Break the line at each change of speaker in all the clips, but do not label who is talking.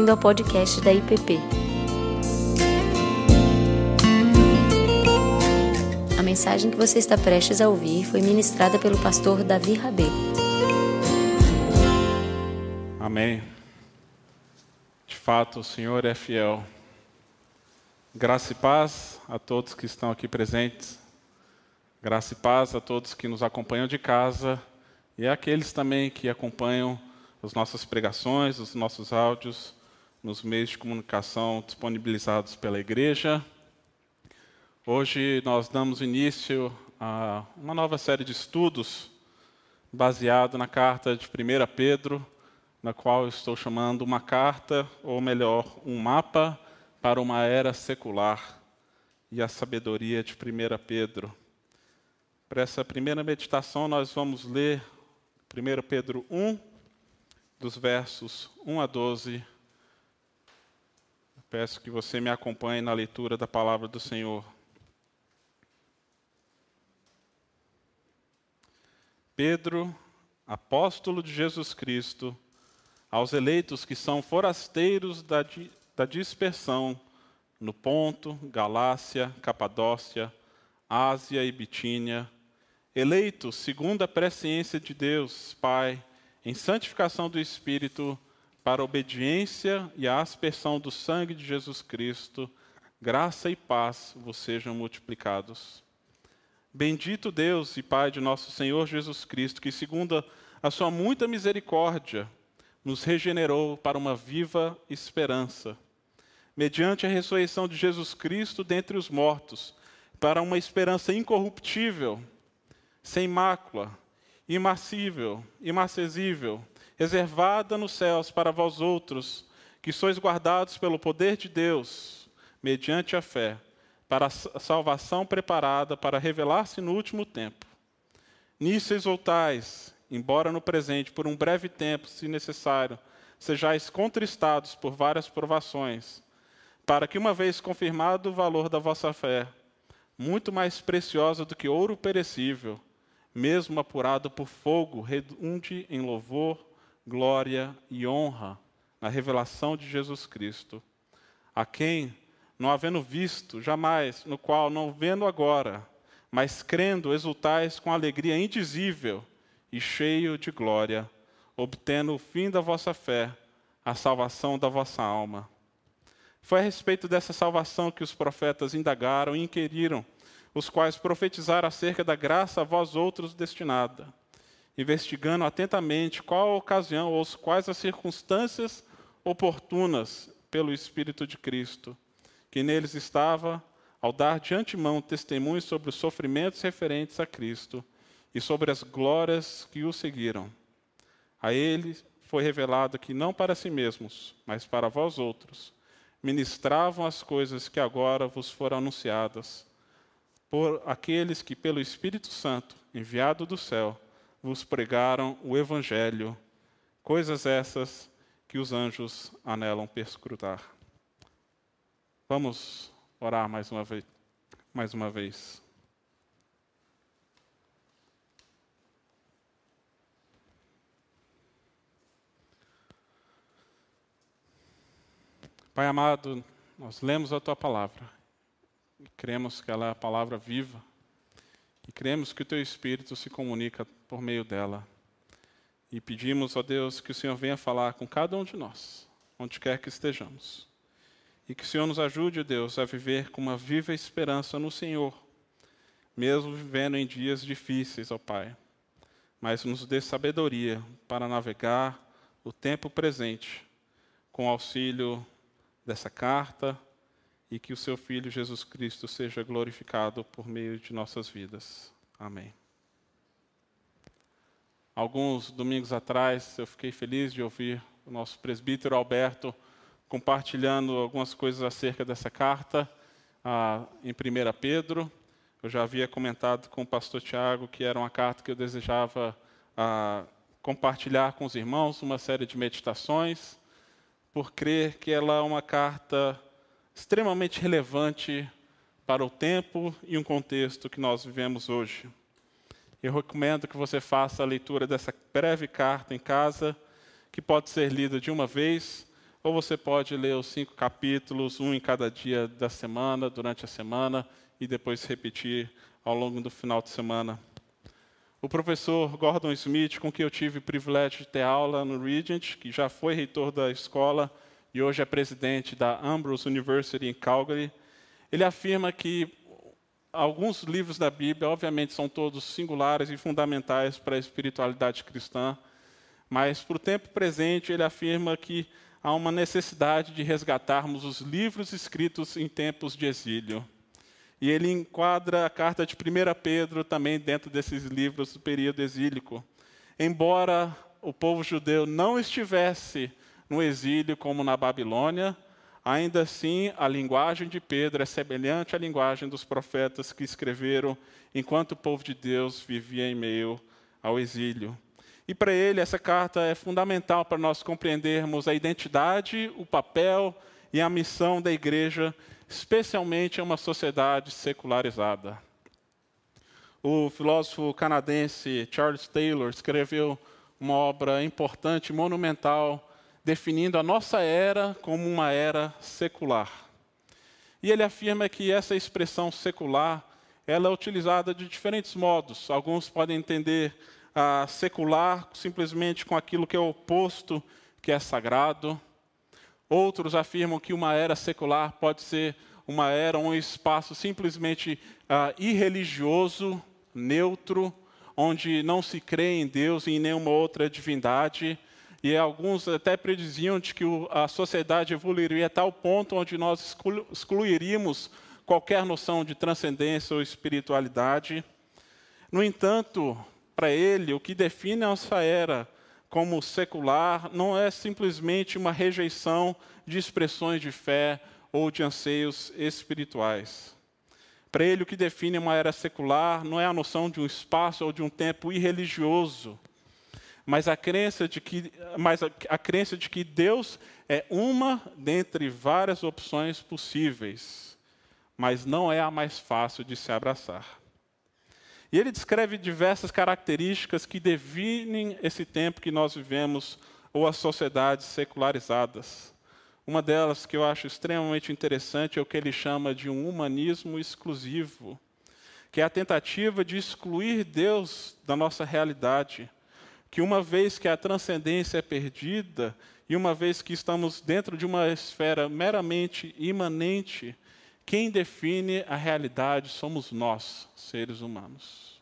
bem-vindo ao podcast da IPP. A mensagem que você está prestes a ouvir foi ministrada pelo pastor Davi Rabê.
Amém. De fato, o Senhor é fiel. Graça e paz a todos que estão aqui presentes. Graça e paz a todos que nos acompanham de casa e àqueles também que acompanham as nossas pregações, os nossos áudios nos meios de comunicação disponibilizados pela igreja. Hoje nós damos início a uma nova série de estudos baseado na carta de 1 Pedro, na qual estou chamando uma carta, ou melhor, um mapa para uma era secular e a sabedoria de 1 Pedro. Para essa primeira meditação, nós vamos ler 1 Pedro 1, dos versos 1 a 12. Peço que você me acompanhe na leitura da palavra do Senhor. Pedro, apóstolo de Jesus Cristo, aos eleitos que são forasteiros da, da dispersão no Ponto, Galácia, Capadócia, Ásia e Bitínia, eleitos segundo a presciência de Deus, Pai, em santificação do Espírito, para a obediência e a aspersão do sangue de Jesus Cristo, graça e paz vos sejam multiplicados. Bendito Deus e Pai de nosso Senhor Jesus Cristo, que, segundo a sua muita misericórdia, nos regenerou para uma viva esperança mediante a ressurreição de Jesus Cristo dentre os mortos, para uma esperança incorruptível, sem mácula, imarcível, imacessível, reservada nos céus para vós outros, que sois guardados pelo poder de Deus, mediante a fé, para a salvação preparada para revelar-se no último tempo. Nisso exultais, embora no presente, por um breve tempo, se necessário, sejais contristados por várias provações, para que, uma vez confirmado o valor da vossa fé, muito mais preciosa do que ouro perecível, mesmo apurado por fogo, redunde em louvor, glória e honra na revelação de Jesus Cristo, a quem, não havendo visto jamais, no qual, não vendo agora, mas crendo, exultais com alegria indizível e cheio de glória, obtendo o fim da vossa fé, a salvação da vossa alma. Foi a respeito dessa salvação que os profetas indagaram e inquiriram, os quais profetizaram acerca da graça a vós outros destinada, investigando atentamente qual a ocasião ou quais as circunstâncias oportunas pelo Espírito de Cristo, que neles estava, ao dar de antemão testemunho sobre os sofrimentos referentes a Cristo e sobre as glórias que o seguiram. A ele foi revelado que não para si mesmos, mas para vós outros, ministravam as coisas que agora vos foram anunciadas, por aqueles que, pelo Espírito Santo, enviado do céu, vos pregaram o Evangelho, coisas essas que os anjos anelam perscrutar. Vamos orar mais uma vez. Mais uma vez. Pai amado, nós lemos a tua palavra e cremos que ela é a palavra viva e cremos que o teu Espírito se comunica por meio dela. E pedimos, ó Deus, que o Senhor venha falar com cada um de nós, onde quer que estejamos. E que o Senhor nos ajude, Deus, a viver com uma viva esperança no Senhor, mesmo vivendo em dias difíceis, ó Pai. Mas nos dê sabedoria para navegar o tempo presente com auxílio dessa carta e que o seu Filho Jesus Cristo seja glorificado por meio de nossas vidas. Amém. Alguns domingos atrás eu fiquei feliz de ouvir o nosso presbítero Alberto compartilhando algumas coisas acerca dessa carta ah, em 1 Pedro. Eu já havia comentado com o pastor Tiago que era uma carta que eu desejava ah, compartilhar com os irmãos, uma série de meditações por crer que ela é uma carta extremamente relevante para o tempo e um contexto que nós vivemos hoje. Eu recomendo que você faça a leitura dessa breve carta em casa, que pode ser lida de uma vez ou você pode ler os cinco capítulos, um em cada dia da semana, durante a semana, e depois repetir ao longo do final de semana. O professor Gordon Smith, com quem eu tive o privilégio de ter aula no Regent, que já foi reitor da escola e hoje é presidente da Ambrose University em Calgary, ele afirma que alguns livros da Bíblia, obviamente, são todos singulares e fundamentais para a espiritualidade cristã, mas, para o tempo presente, ele afirma que há uma necessidade de resgatarmos os livros escritos em tempos de exílio. E ele enquadra a carta de 1 Pedro também dentro desses livros do período exílico. Embora o povo judeu não estivesse no exílio como na Babilônia, ainda assim a linguagem de Pedro é semelhante à linguagem dos profetas que escreveram enquanto o povo de Deus vivia em meio ao exílio. E para ele, essa carta é fundamental para nós compreendermos a identidade, o papel e a missão da igreja, especialmente em uma sociedade secularizada. O filósofo canadense Charles Taylor escreveu uma obra importante, monumental, definindo a nossa era como uma era secular. E ele afirma que essa expressão secular ela é utilizada de diferentes modos. Alguns podem entender ah, secular simplesmente com aquilo que é oposto, que é sagrado. Outros afirmam que uma era secular pode ser uma era, um espaço simplesmente ah, irreligioso, neutro, onde não se crê em Deus e em nenhuma outra divindade. E alguns até prediziam de que a sociedade evoluiria a tal ponto onde nós excluiríamos qualquer noção de transcendência ou espiritualidade. No entanto, para ele, o que define a nossa era como secular não é simplesmente uma rejeição de expressões de fé ou de anseios espirituais. Para ele, o que define uma era secular não é a noção de um espaço ou de um tempo irreligioso, mas a crença de que, mas a, a crença de que Deus é uma dentre várias opções possíveis, mas não é a mais fácil de se abraçar. E ele descreve diversas características que definem esse tempo que nós vivemos ou as sociedades secularizadas. Uma delas que eu acho extremamente interessante é o que ele chama de um humanismo exclusivo, que é a tentativa de excluir Deus da nossa realidade. Que uma vez que a transcendência é perdida, e uma vez que estamos dentro de uma esfera meramente imanente, quem define a realidade somos nós, seres humanos.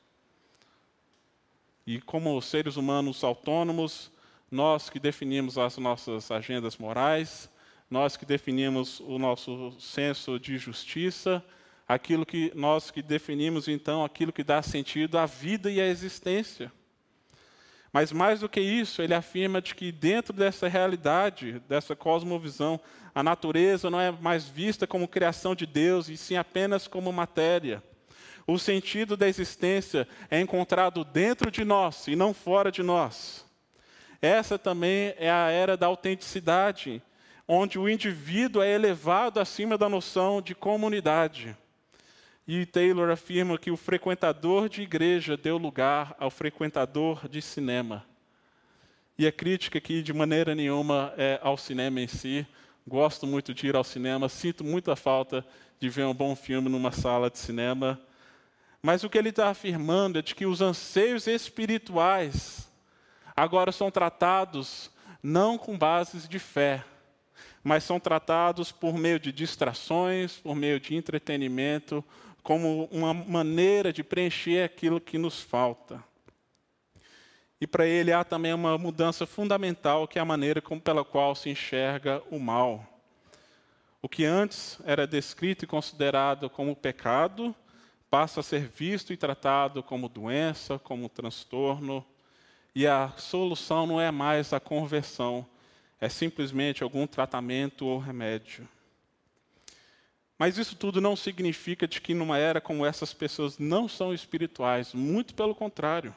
E como seres humanos autônomos, nós que definimos as nossas agendas morais, nós que definimos o nosso senso de justiça, aquilo que nós que definimos então aquilo que dá sentido à vida e à existência. Mas mais do que isso, ele afirma de que dentro dessa realidade, dessa cosmovisão, a natureza não é mais vista como criação de Deus, e sim apenas como matéria. O sentido da existência é encontrado dentro de nós e não fora de nós. Essa também é a era da autenticidade, onde o indivíduo é elevado acima da noção de comunidade. E Taylor afirma que o frequentador de igreja deu lugar ao frequentador de cinema. E a crítica aqui, de maneira nenhuma, é ao cinema em si. Gosto muito de ir ao cinema, sinto muita falta de ver um bom filme numa sala de cinema. Mas o que ele está afirmando é de que os anseios espirituais agora são tratados não com bases de fé, mas são tratados por meio de distrações, por meio de entretenimento, como uma maneira de preencher aquilo que nos falta. E para ele há também uma mudança fundamental, que é a maneira como, pela qual se enxerga o mal. O que antes era descrito e considerado como pecado, passa a ser visto e tratado como doença, como transtorno, e a solução não é mais a conversão, é simplesmente algum tratamento ou remédio. Mas isso tudo não significa de que numa era como essa as pessoas não são espirituais, muito pelo contrário.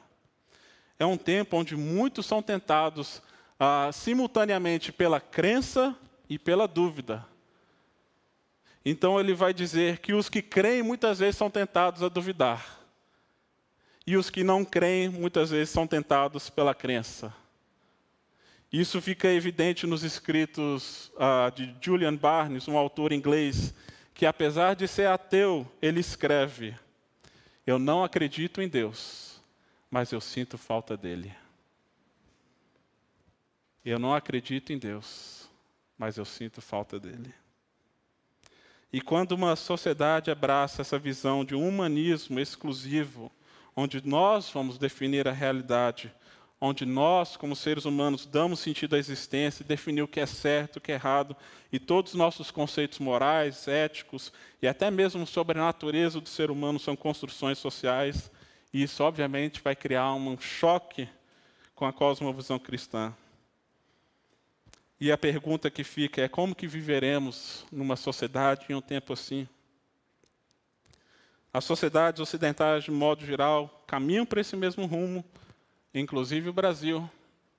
É um tempo onde muitos são tentados ah, simultaneamente pela crença e pela dúvida. Então ele vai dizer que os que creem muitas vezes são tentados a duvidar. E os que não creem muitas vezes são tentados pela crença. Isso fica evidente nos escritos uh, de Julian Barnes, um autor inglês, que apesar de ser ateu, ele escreve: Eu não acredito em Deus, mas eu sinto falta dele. Eu não acredito em Deus, mas eu sinto falta dele. E quando uma sociedade abraça essa visão de um humanismo exclusivo, onde nós vamos definir a realidade onde nós, como seres humanos, damos sentido à existência, definir o que é certo, o que é errado, e todos os nossos conceitos morais, éticos e até mesmo sobre a natureza do ser humano são construções sociais, e isso, obviamente, vai criar um choque com a cosmovisão cristã. E a pergunta que fica é como que viveremos numa sociedade em um tempo assim? As sociedades ocidentais, de modo geral, caminham para esse mesmo rumo, inclusive o Brasil,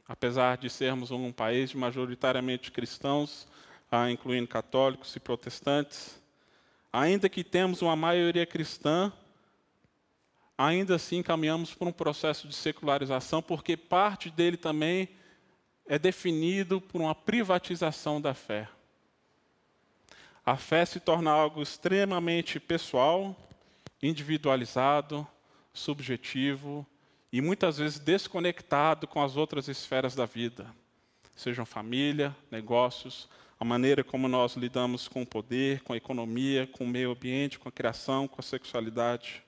apesar de sermos um país majoritariamente cristãos, ah, incluindo católicos e protestantes, ainda que temos uma maioria cristã, ainda assim caminhamos por um processo de secularização, porque parte dele também é definido por uma privatização da fé. A fé se torna algo extremamente pessoal, individualizado, subjetivo, e muitas vezes desconectado com as outras esferas da vida, sejam família, negócios, a maneira como nós lidamos com o poder, com a economia, com o meio ambiente, com a criação, com a sexualidade.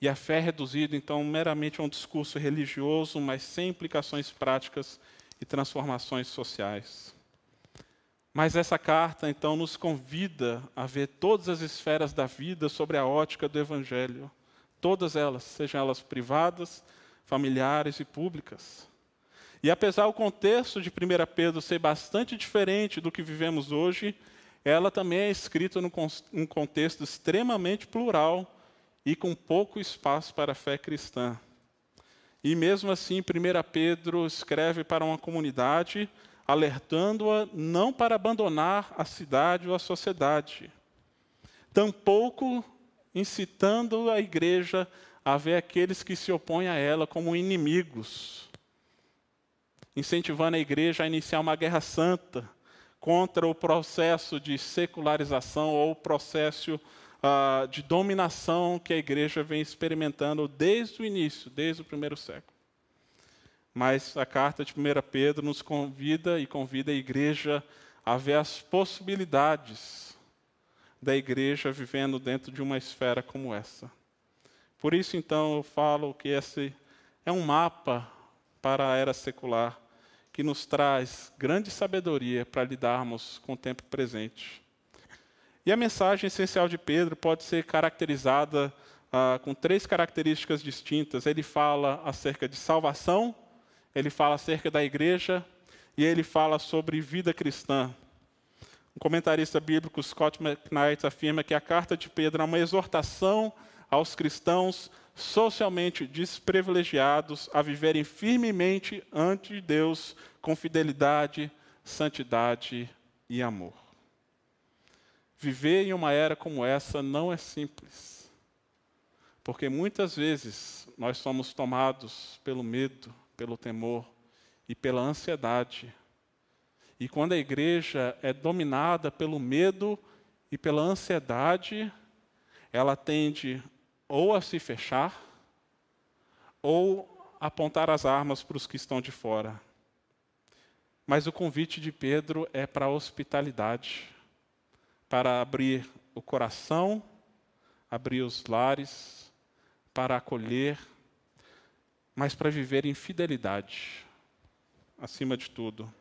E a fé é reduzida, então, meramente a um discurso religioso, mas sem implicações práticas e transformações sociais. Mas essa carta, então, nos convida a ver todas as esferas da vida sobre a ótica do Evangelho Todas elas, sejam elas privadas, familiares e públicas. E apesar do contexto de 1 Pedro ser bastante diferente do que vivemos hoje, ela também é escrita num contexto extremamente plural e com pouco espaço para a fé cristã. E mesmo assim, 1 Pedro escreve para uma comunidade, alertando-a não para abandonar a cidade ou a sociedade, tampouco incitando a igreja a ver aqueles que se opõem a ela como inimigos, incentivando a igreja a iniciar uma guerra santa contra o processo de secularização ou o processo uh, de dominação que a igreja vem experimentando desde o início, desde o primeiro século. Mas a carta de 1 Pedro nos convida e convida a igreja a ver as possibilidades da igreja vivendo dentro de uma esfera como essa. Por isso, então, eu falo que esse é um mapa para a era secular que nos traz grande sabedoria para lidarmos com o tempo presente. E a mensagem essencial de Pedro pode ser caracterizada ah, com três características distintas. Ele fala acerca de salvação, ele fala acerca da igreja e ele fala sobre vida cristã. Um comentarista bíblico, Scott McKnight, afirma que a carta de Pedro é uma exortação aos cristãos socialmente desprivilegiados a viverem firmemente ante Deus com fidelidade, santidade e amor. Viver em uma era como essa não é simples, porque muitas vezes nós somos tomados pelo medo, pelo temor e pela ansiedade e quando a igreja é dominada pelo medo e pela ansiedade, ela tende ou a se fechar, ou apontar as armas para os que estão de fora. Mas o convite de Pedro é para a hospitalidade, para abrir o coração, abrir os lares, para acolher, mas para viver em fidelidade, acima de tudo.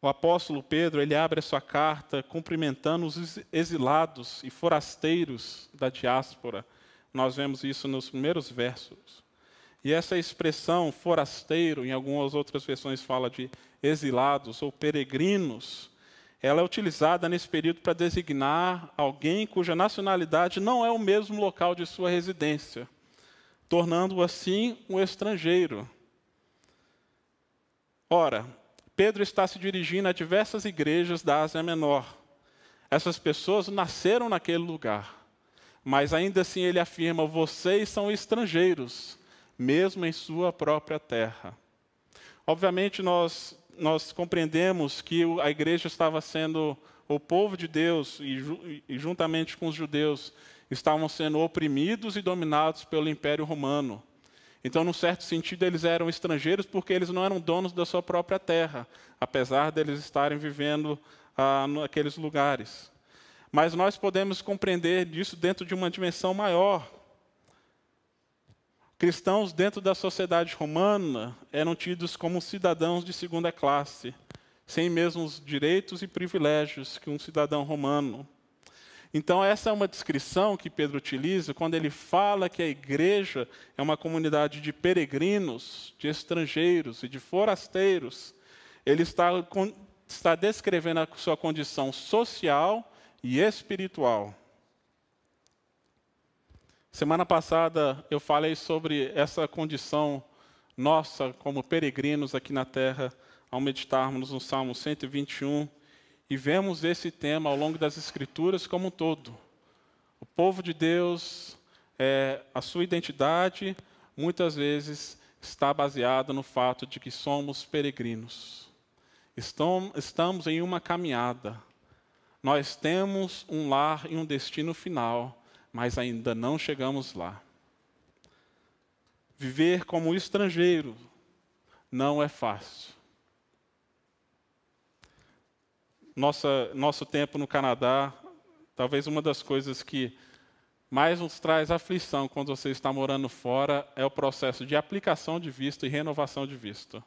O apóstolo Pedro, ele abre a sua carta cumprimentando os exilados e forasteiros da diáspora. Nós vemos isso nos primeiros versos. E essa expressão forasteiro, em algumas outras versões fala de exilados ou peregrinos, ela é utilizada nesse período para designar alguém cuja nacionalidade não é o mesmo local de sua residência, tornando-o assim um estrangeiro. Ora, Pedro está se dirigindo a diversas igrejas da Ásia Menor. Essas pessoas nasceram naquele lugar, mas ainda assim ele afirma: vocês são estrangeiros, mesmo em sua própria terra. Obviamente, nós, nós compreendemos que a igreja estava sendo, o povo de Deus, e, e juntamente com os judeus, estavam sendo oprimidos e dominados pelo Império Romano. Então, num certo sentido, eles eram estrangeiros porque eles não eram donos da sua própria terra, apesar deles estarem vivendo ah, naqueles lugares. Mas nós podemos compreender disso dentro de uma dimensão maior. Cristãos dentro da sociedade romana eram tidos como cidadãos de segunda classe, sem mesmos direitos e privilégios que um cidadão romano. Então, essa é uma descrição que Pedro utiliza quando ele fala que a igreja é uma comunidade de peregrinos, de estrangeiros e de forasteiros. Ele está, está descrevendo a sua condição social e espiritual. Semana passada eu falei sobre essa condição nossa como peregrinos aqui na terra, ao meditarmos no Salmo 121 e vemos esse tema ao longo das Escrituras como um todo. O povo de Deus, é, a sua identidade, muitas vezes está baseada no fato de que somos peregrinos. Estamos em uma caminhada. Nós temos um lar e um destino final, mas ainda não chegamos lá. Viver como estrangeiro não é fácil. Nossa, nosso tempo no Canadá, talvez uma das coisas que mais nos traz aflição quando você está morando fora é o processo de aplicação de visto e renovação de visto.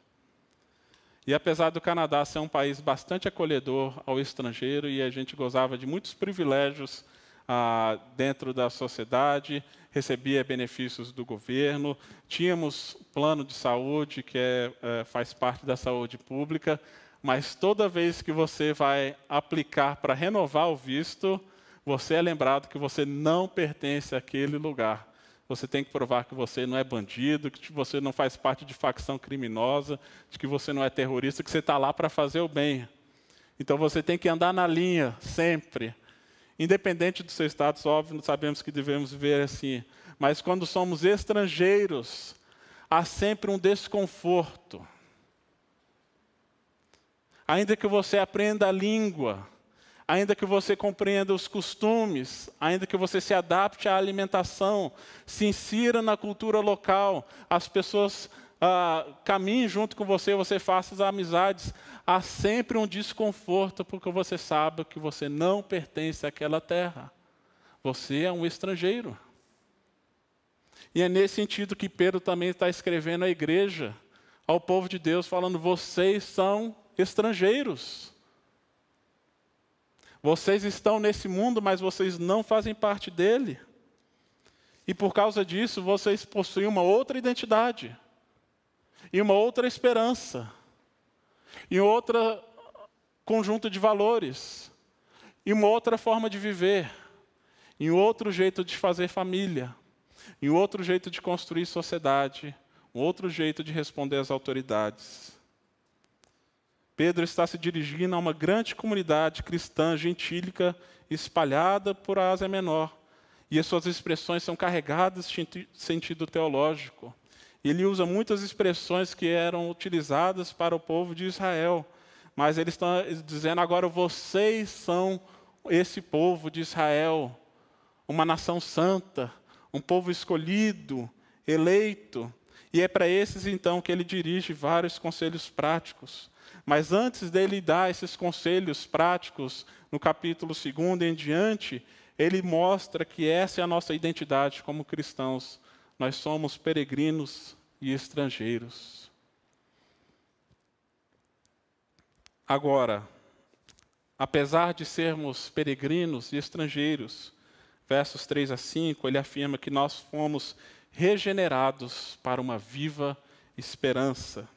E apesar do Canadá ser um país bastante acolhedor ao estrangeiro e a gente gozava de muitos privilégios ah, dentro da sociedade, recebia benefícios do governo, tínhamos plano de saúde que é, é, faz parte da saúde pública, mas toda vez que você vai aplicar para renovar o visto, você é lembrado que você não pertence àquele lugar. Você tem que provar que você não é bandido, que você não faz parte de facção criminosa, de que você não é terrorista, que você está lá para fazer o bem. Então você tem que andar na linha, sempre. Independente do seu status, óbvio, sabemos que devemos viver assim. Mas quando somos estrangeiros, há sempre um desconforto ainda que você aprenda a língua, ainda que você compreenda os costumes, ainda que você se adapte à alimentação, se insira na cultura local, as pessoas ah, caminhem junto com você, você faça as amizades, há sempre um desconforto porque você sabe que você não pertence àquela terra. Você é um estrangeiro. E é nesse sentido que Pedro também está escrevendo à igreja, ao povo de Deus, falando: vocês são estrangeiros. Vocês estão nesse mundo, mas vocês não fazem parte dele. E por causa disso, vocês possuem uma outra identidade, e uma outra esperança, e outro conjunto de valores, e uma outra forma de viver, e um outro jeito de fazer família, e um outro jeito de construir sociedade, um outro jeito de responder às autoridades. Pedro está se dirigindo a uma grande comunidade cristã gentílica espalhada por Ásia Menor. E as suas expressões são carregadas de sentido teológico. Ele usa muitas expressões que eram utilizadas para o povo de Israel. Mas ele está dizendo agora: vocês são esse povo de Israel, uma nação santa, um povo escolhido, eleito. E é para esses então que ele dirige vários conselhos práticos. Mas antes dele dar esses conselhos práticos, no capítulo 2 em diante, ele mostra que essa é a nossa identidade como cristãos. Nós somos peregrinos e estrangeiros. Agora, apesar de sermos peregrinos e estrangeiros, versos 3 a 5, ele afirma que nós fomos regenerados para uma viva esperança.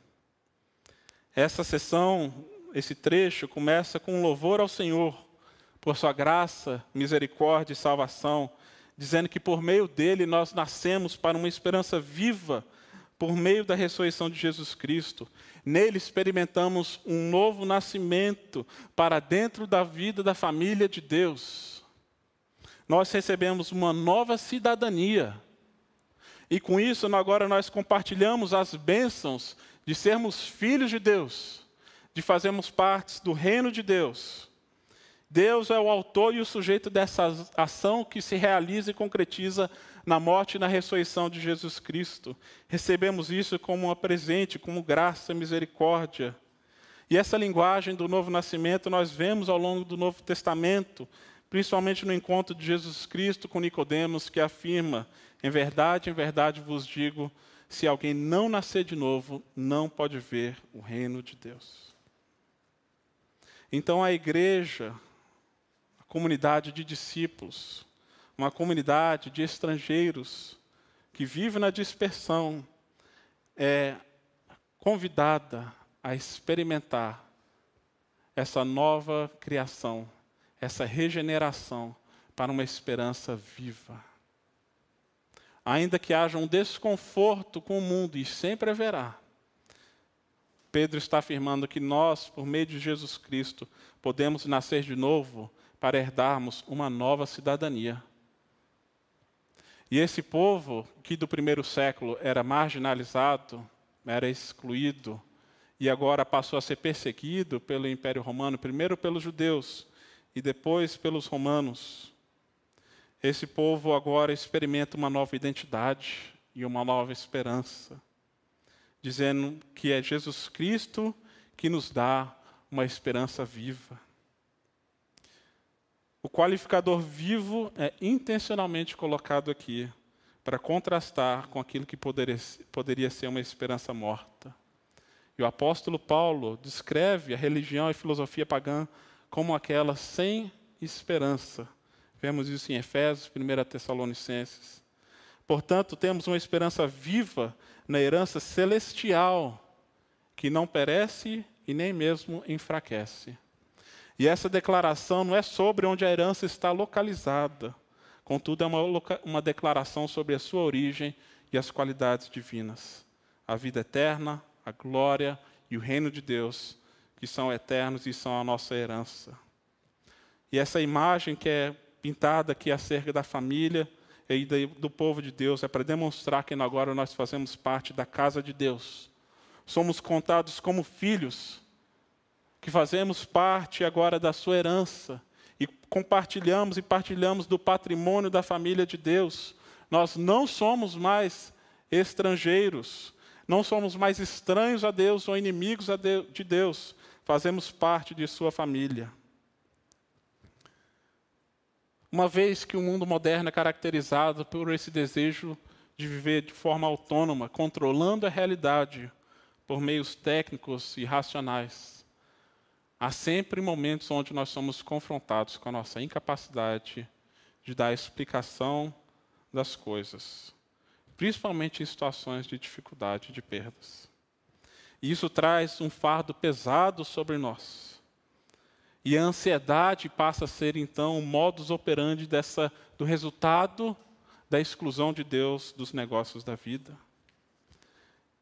Essa sessão, esse trecho, começa com um louvor ao Senhor por sua graça, misericórdia e salvação, dizendo que por meio dele nós nascemos para uma esperança viva por meio da ressurreição de Jesus Cristo. Nele experimentamos um novo nascimento para dentro da vida da família de Deus. Nós recebemos uma nova cidadania. E com isso, agora nós compartilhamos as bênçãos de sermos filhos de Deus, de fazermos parte do reino de Deus. Deus é o autor e o sujeito dessa ação que se realiza e concretiza na morte e na ressurreição de Jesus Cristo. Recebemos isso como um presente, como graça e misericórdia. E essa linguagem do novo nascimento nós vemos ao longo do Novo Testamento, principalmente no encontro de Jesus Cristo com Nicodemos, que afirma: "Em verdade, em verdade vos digo, se alguém não nascer de novo, não pode ver o reino de Deus." Então a igreja, a comunidade de discípulos, uma comunidade de estrangeiros que vive na dispersão, é convidada a experimentar essa nova criação, essa regeneração para uma esperança viva. Ainda que haja um desconforto com o mundo, e sempre haverá, Pedro está afirmando que nós, por meio de Jesus Cristo, podemos nascer de novo para herdarmos uma nova cidadania. E esse povo, que do primeiro século era marginalizado, era excluído, e agora passou a ser perseguido pelo Império Romano, primeiro pelos judeus e depois pelos romanos. Esse povo agora experimenta uma nova identidade e uma nova esperança, dizendo que é Jesus Cristo que nos dá uma esperança viva. O qualificador vivo é intencionalmente colocado aqui para contrastar com aquilo que poderia, ser uma esperança morta. E o apóstolo Paulo descreve a religião e filosofia pagã como aquela sem esperança. Vemos isso em Efésios, 1 Tessalonicenses. Portanto, temos uma esperança viva na herança celestial, que não perece e nem mesmo enfraquece. E essa declaração não é sobre onde a herança está localizada, contudo, é uma, uma declaração sobre a sua origem e as qualidades divinas. A vida eterna, a glória e o reino de Deus, que são eternos e são a nossa herança. E essa imagem que é pintada aqui acerca da família e do povo de Deus é para demonstrar que agora nós fazemos parte da casa de Deus. Somos contados como filhos que fazemos parte agora da sua herança e compartilhamos e partilhamos do patrimônio da família de Deus. Nós não somos mais estrangeiros, não somos mais estranhos a Deus ou inimigos de Deus, fazemos parte de sua família. Uma vez que o mundo moderno é caracterizado por esse desejo de viver de forma autônoma, controlando a realidade por meios técnicos e racionais, Há sempre momentos onde nós somos confrontados com a nossa incapacidade de dar explicação das coisas, principalmente em situações de dificuldade, de perdas. E isso traz um fardo pesado sobre nós. E a ansiedade passa a ser então o modus operandi dessa do resultado da exclusão de Deus dos negócios da vida.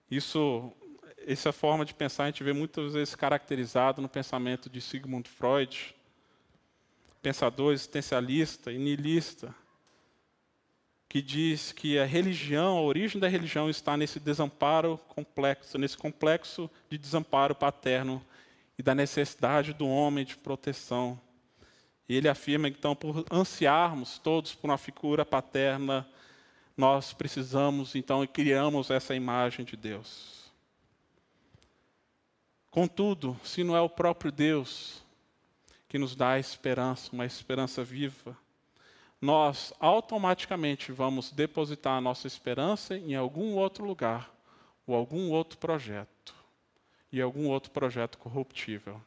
Isso essa forma de pensar a gente vê muitas vezes caracterizado no pensamento de Sigmund Freud, pensador existencialista e niilista, que diz que a religião, a origem da religião está nesse desamparo complexo, nesse complexo de desamparo paterno e da necessidade do homem de proteção. E ele afirma então, por ansiarmos todos por uma figura paterna, nós precisamos então e criamos essa imagem de Deus. Contudo, se não é o próprio Deus que nos dá a esperança, uma esperança viva, nós automaticamente vamos depositar a nossa esperança em algum outro lugar, ou algum outro projeto, e algum outro projeto corruptível.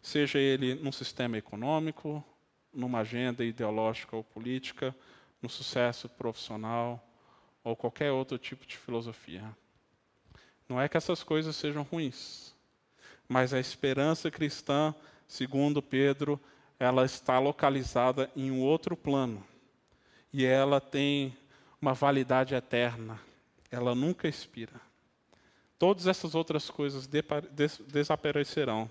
Seja ele num sistema econômico, numa agenda ideológica ou política, no sucesso profissional, ou qualquer outro tipo de filosofia. Não é que essas coisas sejam ruins, mas a esperança cristã, segundo Pedro, ela está localizada em um outro plano. E ela tem uma validade eterna. Ela nunca expira. Todas essas outras coisas desaparecerão.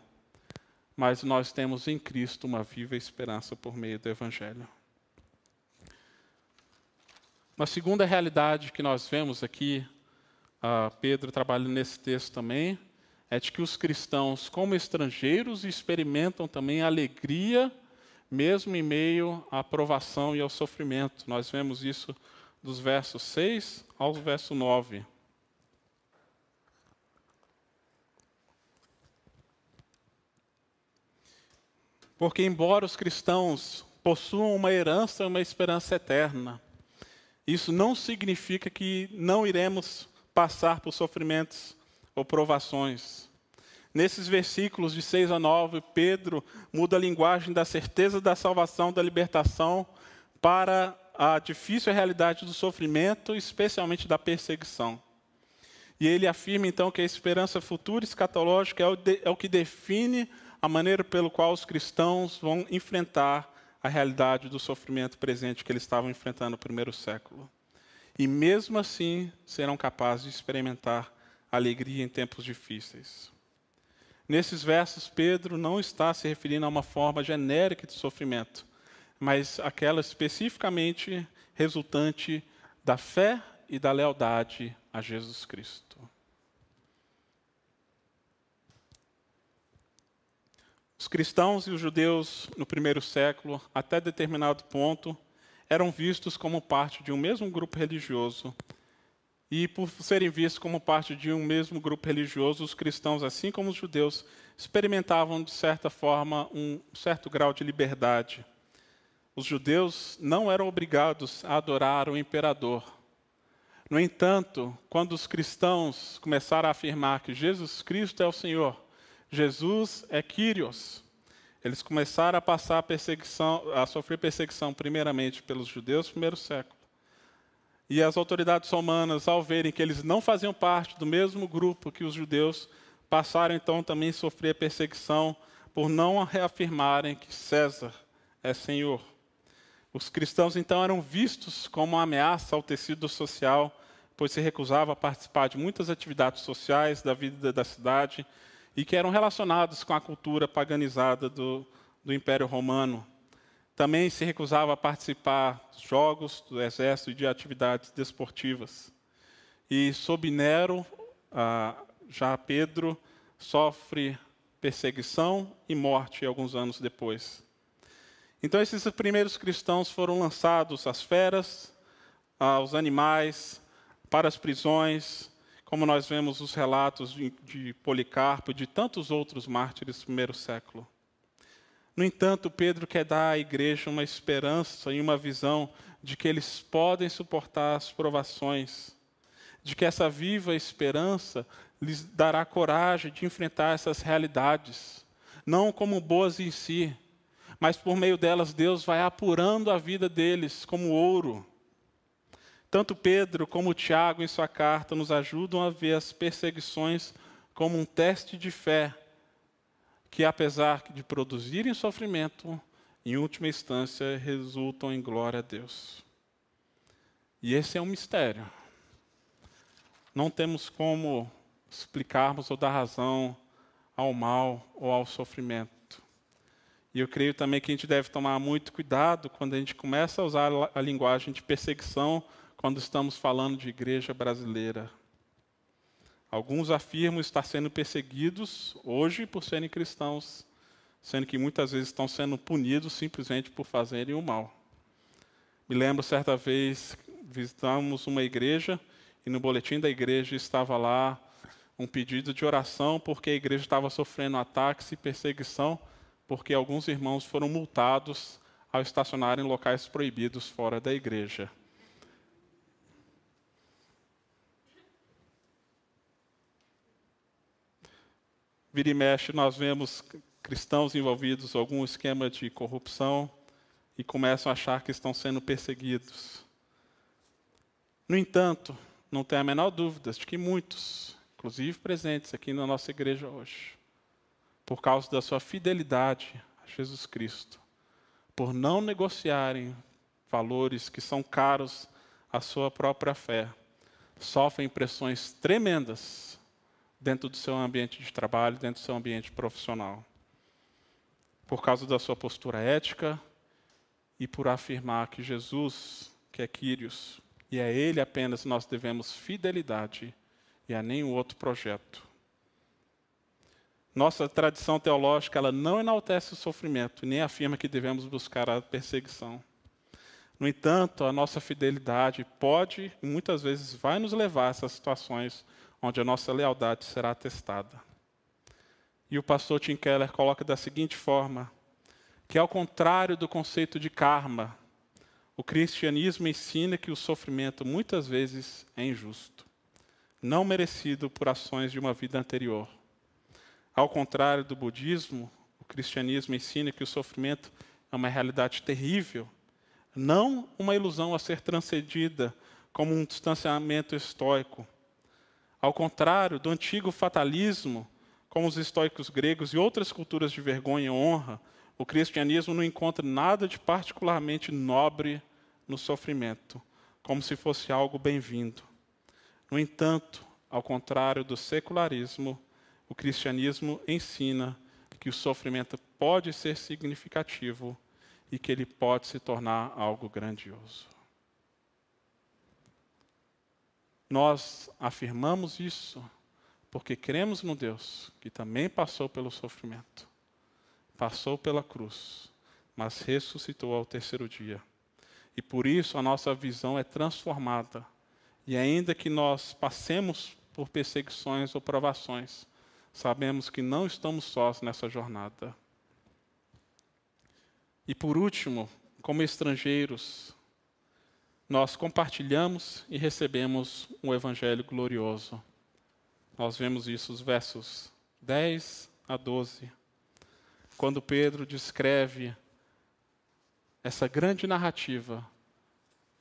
Mas nós temos em Cristo uma viva esperança por meio do Evangelho. Uma segunda realidade que nós vemos aqui, uh, Pedro trabalha nesse texto também, é de que os cristãos, como estrangeiros, experimentam também alegria, mesmo em meio à provação e ao sofrimento. Nós vemos isso dos versos 6 ao verso 9. Porque, embora os cristãos possuam uma herança e uma esperança eterna, isso não significa que não iremos passar por sofrimentos ou provações. Nesses versículos de 6 a 9, Pedro muda a linguagem da certeza da salvação, da libertação, para a difícil realidade do sofrimento, especialmente da perseguição. E ele afirma então que a esperança futura escatológica é o, de, é o que define a maneira pelo qual os cristãos vão enfrentar a realidade do sofrimento presente que eles estavam enfrentando no primeiro século. E mesmo assim serão capazes de experimentar alegria em tempos difíceis. Nesses versos, Pedro não está se referindo a uma forma genérica de sofrimento, mas aquela especificamente resultante da fé e da lealdade a Jesus Cristo. Os cristãos e os judeus no primeiro século, até determinado ponto, eram vistos como parte de um mesmo grupo religioso. E por serem vistos como parte de um mesmo grupo religioso, os cristãos, assim como os judeus, experimentavam, de certa forma, um certo grau de liberdade. Os judeus não eram obrigados a adorar o imperador. No entanto, quando os cristãos começaram a afirmar que Jesus Cristo é o Senhor, Jesus é Kyrios. Eles começaram a passar a perseguição, a sofrer perseguição primeiramente pelos judeus no primeiro século. E as autoridades romanas, ao verem que eles não faziam parte do mesmo grupo que os judeus, passaram então também a sofrer perseguição por não reafirmarem que César é Senhor. Os cristãos então eram vistos como uma ameaça ao tecido social, pois se recusavam a participar de muitas atividades sociais da vida da cidade e que eram relacionados com a cultura paganizada do, do Império Romano. Também se recusava a participar dos jogos do exército e de atividades desportivas. E sob Nero, ah, já Pedro sofre perseguição e morte alguns anos depois. Então, esses primeiros cristãos foram lançados às feras, aos animais, para as prisões, como nós vemos os relatos de, Policarpo e de tantos outros mártires do primeiro século. No entanto, Pedro quer dar à igreja uma esperança e uma visão de que eles podem suportar as provações, de que essa viva esperança lhes dará coragem de enfrentar essas realidades, não como boas em si, mas por meio delas Deus vai apurando a vida deles como ouro tanto Pedro como Tiago, em sua carta, nos ajudam a ver as perseguições como um teste de fé, que, apesar de produzirem sofrimento, em última instância resultam em glória a Deus. E esse é um mistério. Não temos como explicarmos ou dar razão ao mal ou ao sofrimento. E eu creio também que a gente deve tomar muito cuidado quando a gente começa a usar a linguagem de perseguição quando estamos falando de igreja brasileira. Alguns afirmam estar sendo perseguidos hoje por serem cristãos, sendo que muitas vezes estão sendo punidos simplesmente por fazerem o mal. Me lembro certa vez visitamos uma igreja e no boletim da igreja estava lá um pedido de oração porque a igreja estava sofrendo ataques e perseguição porque alguns irmãos foram multados ao estacionarem em locais proibidos fora da igreja. Vira e mexe, nós vemos cristãos envolvidos em algum esquema de corrupção e começam a achar que estão sendo perseguidos. No entanto, não tem a menor dúvida de que muitos, inclusive presentes aqui na nossa igreja hoje, por causa da sua fidelidade a Jesus Cristo, por não negociarem valores que são caros à sua própria fé, sofrem pressões tremendas dentro do seu ambiente de trabalho, dentro do seu ambiente profissional. Por causa da sua postura ética e por afirmar que Jesus, que é Quírios, e a Ele apenas nós devemos fidelidade e a nenhum outro projeto. Nossa tradição teológica ela não enaltece o sofrimento, nem afirma que devemos buscar a perseguição. No entanto, a nossa fidelidade pode e muitas vezes vai nos levar a essas situações onde a nossa lealdade será testada. E o pastor Tim Keller coloca da seguinte forma: que ao contrário do conceito de karma, o cristianismo ensina que o sofrimento muitas vezes é injusto, não merecido por ações de uma vida anterior. Ao contrário do budismo, o cristianismo ensina que o sofrimento é uma realidade terrível, não uma ilusão a ser transcendida como um distanciamento estoico. Ao contrário do antigo fatalismo, como os estoicos gregos e outras culturas de vergonha e honra, o cristianismo não encontra nada de particularmente nobre no sofrimento, como se fosse algo bem-vindo. No entanto, ao contrário do secularismo, o cristianismo ensina que o sofrimento pode ser significativo e que ele pode se tornar algo grandioso. Nós afirmamos isso porque cremos no Deus que também passou pelo sofrimento passou pela cruz, mas ressuscitou ao terceiro dia. E por isso a nossa visão é transformada. E ainda que nós passemos por perseguições ou provações, sabemos que não estamos sós nessa jornada. E por último, como estrangeiros, nós compartilhamos e recebemos um evangelho glorioso. Nós vemos isso nos versos 10 a 12 quando Pedro descreve essa grande narrativa,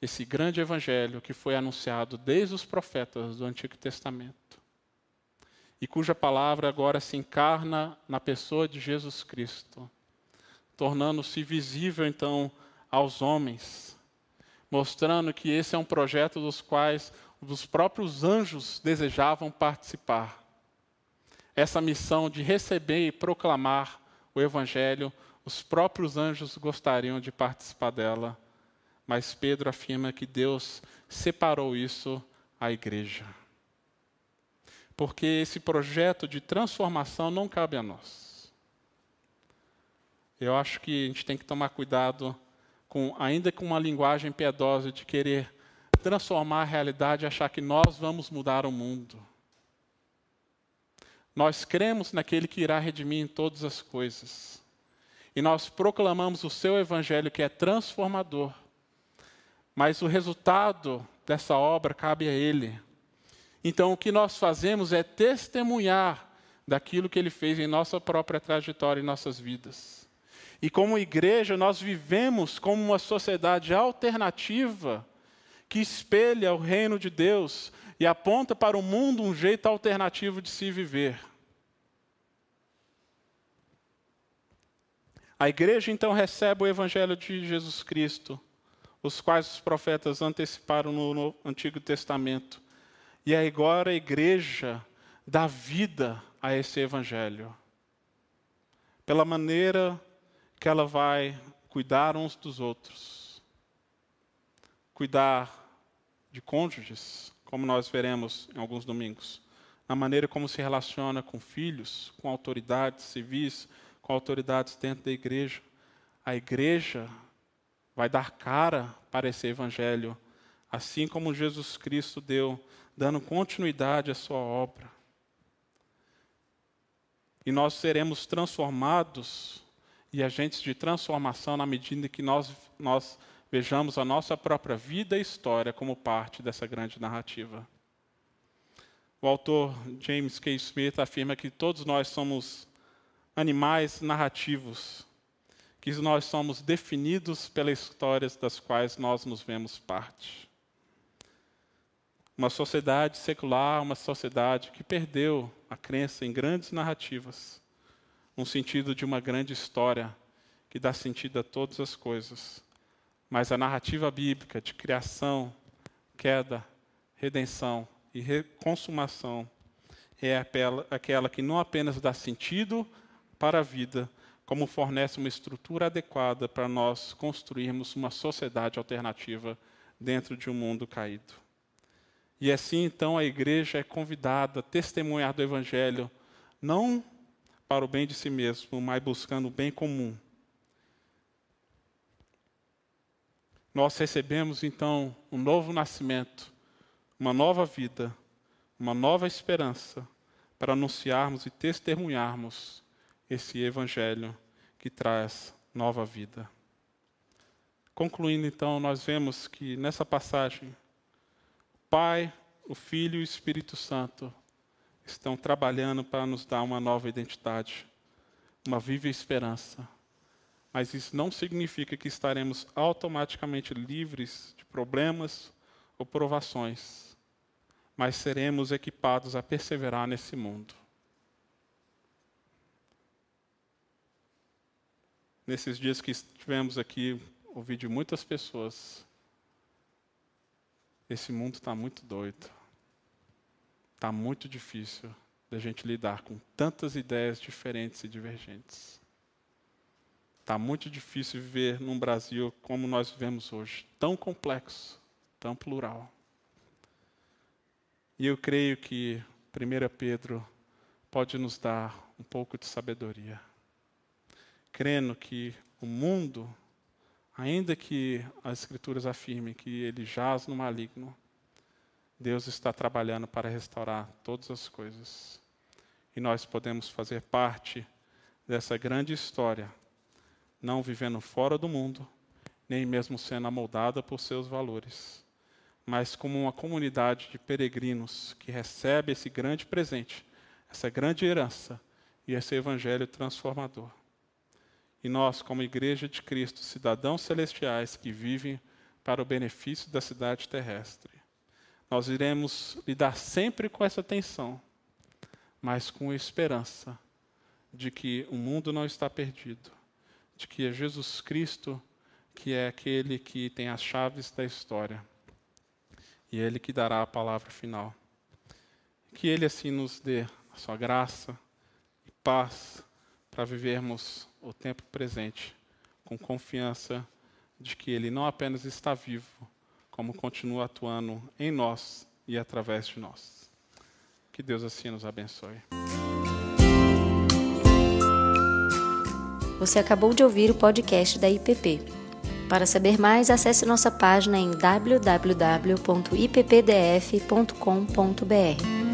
esse grande evangelho que foi anunciado desde os profetas do Antigo Testamento, e cuja palavra agora se encarna na pessoa de Jesus Cristo, tornando-se visível então aos homens, mostrando que esse é um projeto dos quais os próprios anjos desejavam participar. Essa missão de receber e proclamar o Evangelho, os próprios anjos gostariam de participar dela, mas Pedro afirma que Deus separou isso à igreja. Porque esse projeto de transformação não cabe a nós. Eu acho que a gente tem que tomar cuidado com, ainda com uma linguagem piedosa de querer transformar a realidade e achar que nós vamos mudar o mundo. Nós cremos naquele que irá redimir em todas as coisas. E nós proclamamos o seu evangelho que é transformador. Mas o resultado dessa obra cabe a ele. Então o que nós fazemos é testemunhar daquilo que ele fez em nossa própria trajetória, em nossas vidas. E como igreja, nós vivemos como uma sociedade alternativa que espelha o reino de Deus e aponta para o mundo um jeito alternativo de se viver. A igreja então recebe o evangelho de Jesus Cristo, os quais os profetas anteciparam no, Antigo Testamento. E agora a igreja dá vida a esse evangelho. Pela maneira que ela vai cuidar uns dos outros. Cuidar de cônjuges, como nós veremos em alguns domingos, na maneira como se relaciona com filhos, com autoridades civis, com autoridades dentro da igreja. A igreja vai dar cara para esse evangelho, assim como Jesus Cristo deu, dando continuidade à sua obra. E nós seremos transformados e agentes de transformação na medida que nós, nós Vejamos a nossa própria vida e história como parte dessa grande narrativa. O autor James K. Smith afirma que todos nós somos animais narrativos, que nós somos definidos pelas histórias das quais nós nos vemos parte. Uma sociedade secular, uma sociedade que perdeu a crença em grandes narrativas, no sentido de uma grande história que dá sentido a todas as coisas mas a narrativa bíblica de criação, queda, redenção e consumação é aquela que não apenas dá sentido para a vida, como fornece uma estrutura adequada para nós construirmos uma sociedade alternativa dentro de um mundo caído. E assim, então, a igreja é convidada a testemunhar do Evangelho, não para o bem de si mesmo, mas buscando o bem comum. Nós recebemos, então, um novo nascimento, uma nova vida, uma nova esperança para anunciarmos e testemunharmos esse Evangelho que traz nova vida. Concluindo, então, nós vemos que nessa passagem, o Pai, o Filho e o Espírito Santo estão trabalhando para nos dar uma nova identidade, uma viva esperança. Mas isso não significa que estaremos automaticamente livres de problemas ou provações, mas seremos equipados a perseverar nesse mundo. Nesses dias que estivemos aqui, ouvi de muitas pessoas: esse mundo está muito doido. Está muito difícil da gente lidar com tantas ideias diferentes e divergentes. Está muito difícil viver num Brasil como nós vivemos hoje, tão complexo, tão plural. E eu creio que 1 Pedro pode nos dar um pouco de sabedoria. Crendo que o mundo, ainda que as Escrituras afirmem que ele jaz no maligno, Deus está trabalhando para restaurar todas as coisas. E nós podemos fazer parte dessa grande história, não vivendo fora do mundo, nem mesmo sendo amoldada por seus valores, mas como uma comunidade de peregrinos que recebe esse grande presente, essa grande herança e esse evangelho transformador. E nós, como Igreja de Cristo, cidadãos celestiais que vivem para o benefício da cidade terrestre, nós iremos lidar sempre com essa tensão, mas com esperança de que o mundo não está perdido, de que é Jesus Cristo que é aquele que tem as chaves da história e Ele que dará a palavra final. Que Ele assim nos dê a sua graça e paz para vivermos o tempo presente com confiança de que Ele não apenas está vivo, como continua atuando em nós e através de nós. Que Deus assim nos abençoe.
Você acabou de ouvir o podcast da IPP. Para saber mais, acesse nossa página em www.ippdf.com.br.